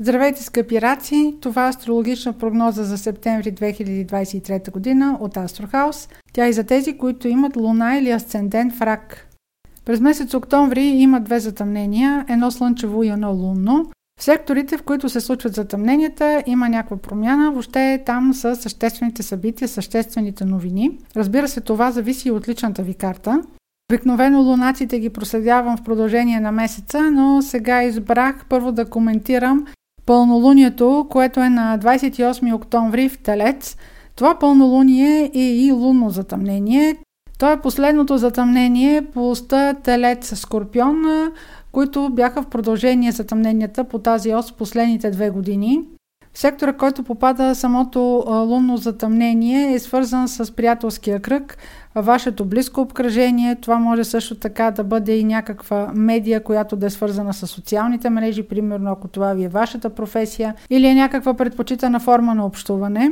Здравейте, скъпи раци! Това е астрологична прогноза за септември 2023 година от Астрохаус. Тя е за тези, които имат луна или асцендент в рак. През месец октомври има две затъмнения, едно слънчево и едно лунно. В секторите, в които се случват затъмненията, има някаква промяна. Въобще там са съществените събития, съществените новини. Разбира се, това зависи и от личната ви карта. Обикновено лунаците ги проследявам в продължение на месеца, но сега избрах първо да коментирам пълнолунието, което е на 28 октомври в Телец. Това пълнолуние е и лунно затъмнение. То е последното затъмнение по оста Телец Скорпион, които бяха в продължение затъмненията по тази ос последните две години. Сектора, който попада самото лунно затъмнение е свързан с приятелския кръг, вашето близко обкръжение. Това може също така да бъде и някаква медия, която да е свързана с социалните мрежи, примерно ако това ви е вашата професия, или е някаква предпочитана форма на общуване.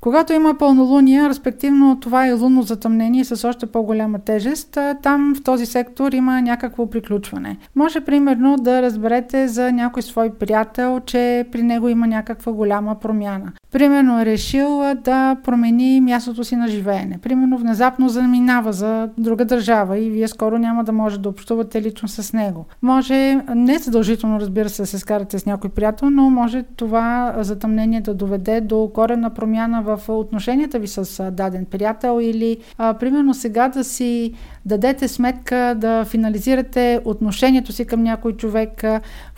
Когато има пълнолуния, респективно това е лунно затъмнение с още по-голяма тежест, там в този сектор има някакво приключване. Може примерно да разберете за някой свой приятел, че при него има някаква голяма промяна. Примерно е решил да промени мястото си на живеене. Примерно внезапно заминава за друга държава и вие скоро няма да може да общувате лично с него. Може, не задължително разбира се, да се скарате с някой приятел, но може това затъмнение да доведе до корена промяна в отношенията ви с даден приятел или а, примерно сега да си дадете сметка да финализирате отношението си към някой човек,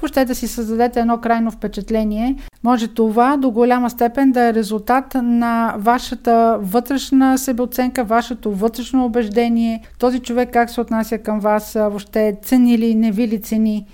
въобще да си създадете едно крайно впечатление. Може това до голяма степен да е резултат на вашата вътрешна себеоценка, вашето вътрешно убеждение, този човек как се отнася към вас, въобще цени ли, не ви ли цени.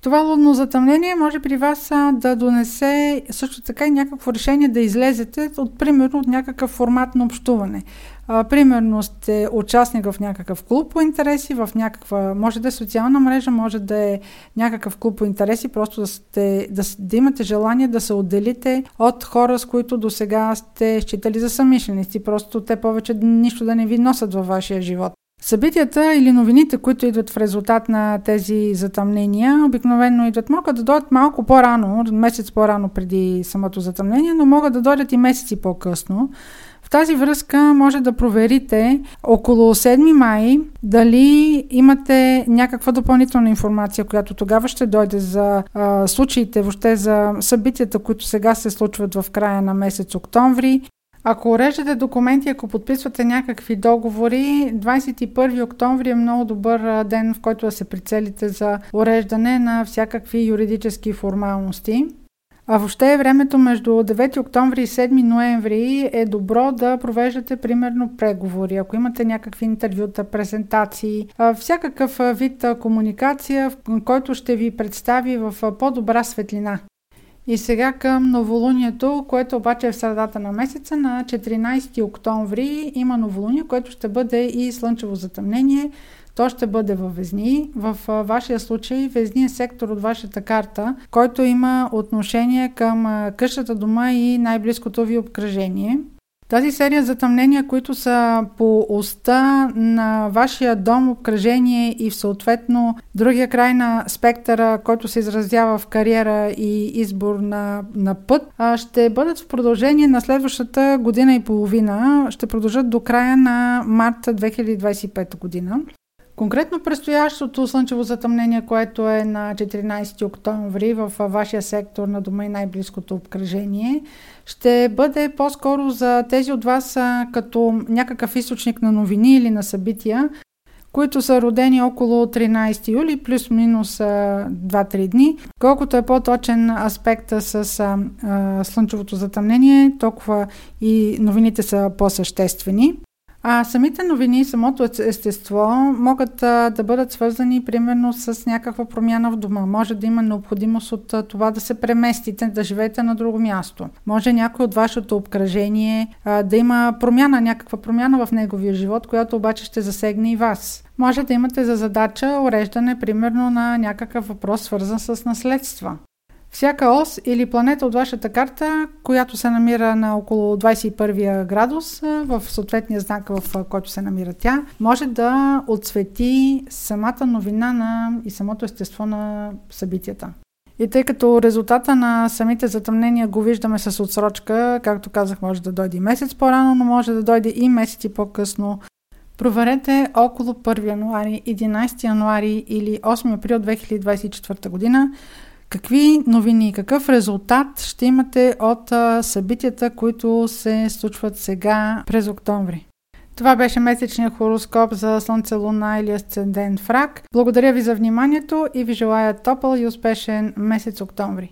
Това лунно затъмнение може при вас да донесе също така и някакво решение да излезете от, примерно, от някакъв формат на общуване. А, примерно сте участник в някакъв клуб по интереси, в някаква, може да е социална мрежа, може да е някакъв клуб по интереси, просто да, сте, да, да имате желание да се отделите от хора, с които до сега сте считали за самишленици, просто те повече нищо да не ви носят във вашия живот. Събитията или новините, които идват в резултат на тези затъмнения, обикновено идват, могат да дойдат малко по-рано, месец по-рано преди самото затъмнение, но могат да дойдат и месеци по-късно. В тази връзка може да проверите около 7 май дали имате някаква допълнителна информация, която тогава ще дойде за а, случаите, въобще за събитията, които сега се случват в края на месец октомври ако уреждате документи, ако подписвате някакви договори, 21 октомври е много добър ден, в който да се прицелите за уреждане на всякакви юридически формалности. А въобще времето между 9 октомври и 7 ноември е добро да провеждате примерно преговори. Ако имате някакви интервюта, презентации, всякакъв вид комуникация, който ще ви представи в по-добра светлина. И сега към новолунието, което обаче е в средата на месеца, на 14 октомври има новолуние, което ще бъде и слънчево затъмнение. То ще бъде във Везни. В вашия случай Везни е сектор от вашата карта, който има отношение към къщата дома и най-близкото ви обкръжение. Тази серия затъмнения, които са по оста на вашия дом, обкръжение и в съответно другия край на спектъра, който се изразява в кариера и избор на, на път, ще бъдат в продължение на следващата година и половина. Ще продължат до края на март 2025 година. Конкретно предстоящото слънчево затъмнение, което е на 14 октомври в вашия сектор на дома и най-близкото обкръжение, ще бъде по-скоро за тези от вас като някакъв източник на новини или на събития, които са родени около 13 юли, плюс-минус 2-3 дни. Колкото е по-точен аспекта с а, а, слънчевото затъмнение, толкова и новините са по-съществени. А самите новини, самото естество могат а, да бъдат свързани примерно с някаква промяна в дома. Може да има необходимост от а, това да се преместите, да живеете на друго място. Може някой от вашето обкръжение а, да има промяна, някаква промяна в неговия живот, която обаче ще засегне и вас. Може да имате за задача уреждане примерно на някакъв въпрос, свързан с наследства. Всяка ос или планета от вашата карта, която се намира на около 21 градус в съответния знак, в който се намира тя, може да отсвети самата новина на и самото естество на събитията. И тъй като резултата на самите затъмнения го виждаме с отсрочка, както казах, може да дойде и месец по-рано, но може да дойде и месеци по-късно. Проверете около 1 януари, 11 януари или 8 април 2024 година какви новини и какъв резултат ще имате от събитията, които се случват сега през октомври. Това беше месечният хороскоп за Слънце, Луна или Асцендент в Рак. Благодаря ви за вниманието и ви желая топъл и успешен месец октомври.